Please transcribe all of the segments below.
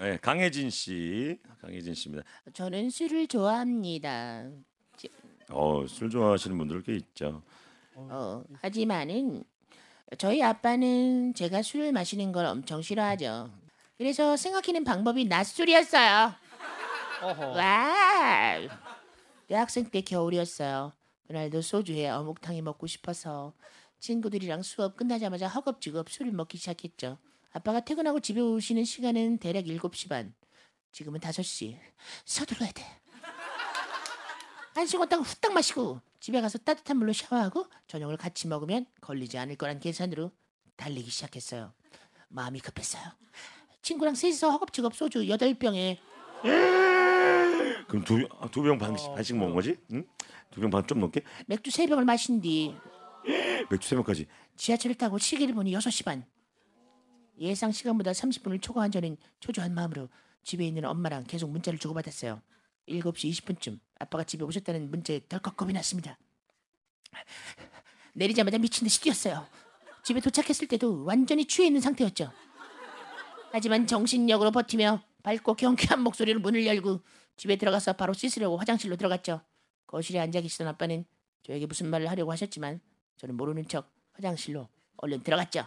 네, 강혜진 씨, 강혜진 씨입니다. 저는 술을 좋아합니다. 어, 술 좋아하시는 분들 꽤 있죠. 어, 하지만은 저희 아빠는 제가 술을 마시는 걸 엄청 싫어하죠. 그래서 생각해낸 방법이 낮술이었어요. 와! 대학생 때 겨울이었어요. 그날도 소주에 어묵탕이 먹고 싶어서 친구들이랑 수업 끝나자마자 허겁지겁 술을 먹기 시작했죠. 아빠가 퇴근하고 집에 오시는 시간은 대략 7시 반. 지금은 5시. 서둘러야 돼. 한시간 딱 후딱 마시고 집에 가서 따뜻한 물로 샤워하고 저녁을 같이 먹으면 걸리지 않을 거란 계산으로 달리기 시작했어요. 마음이 급했어요. 친구랑 셋이서 허겁지겁 소주 8병에 그럼 두 두 병 반씩 반씩 먹은 거지? 응? 두 병 반 좀 넘게? 맥주 3병을 마신 뒤 맥주 세 병까지. 지하철을 타고 시계를 보니 6시 반. 예상 시간보다 30분을 초과한 저는 초조한 마음으로 집에 있는 엄마랑 계속 문자를 주고받았어요. 7시 20분쯤 아빠가 집에 오셨다는 문자에 덜컥 겁이 났습니다. 내리자마자 미친 듯이 뛰었어요. 집에 도착했을 때도 완전히 취해 있는 상태였죠. 하지만 정신력으로 버티며 밝고 경쾌한 목소리로 문을 열고 집에 들어가서 바로 씻으려고 화장실로 들어갔죠. 거실에 앉아 계시던 아빠는 저에게 무슨 말을 하려고 하셨지만 저는 모르는 척 화장실로 얼른 들어갔죠.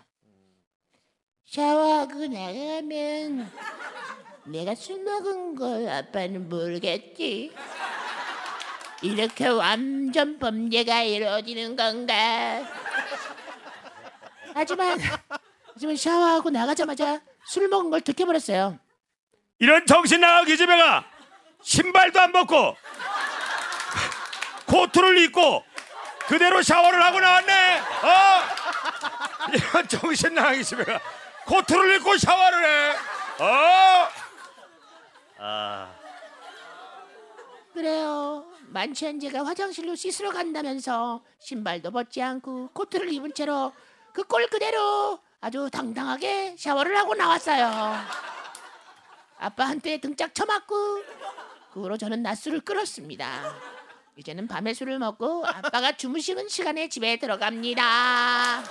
샤워하고 나가면 내가 술 먹은 걸 아빠는 모르겠지. 이렇게 완전 범죄가 이루어지는 건가? 하지만 하지만 샤워하고 나가자마자 술 먹은 걸 들켜버렸어요. 이런 정신 나간 기집애가 신발도 안 벗고 코트를 입고 그대로 샤워를 하고 나왔네. 어? 이런 정신 나간 기집애가 코트를 입고 샤워를 해. 어? 아, 그래요. 만취한 제가 화장실로 씻으러 간다면서 신발도 벗지 않고 코트를 입은 채로 그 꼴 그대로 아주 당당하게 샤워를 하고 나왔어요. 아빠한테 등짝 쳐맞고 그 후로 저는 낮술을 끊었습니다. 이제는 밤에 술을 먹고 아빠가 주무시는 시간에 집에 들어갑니다.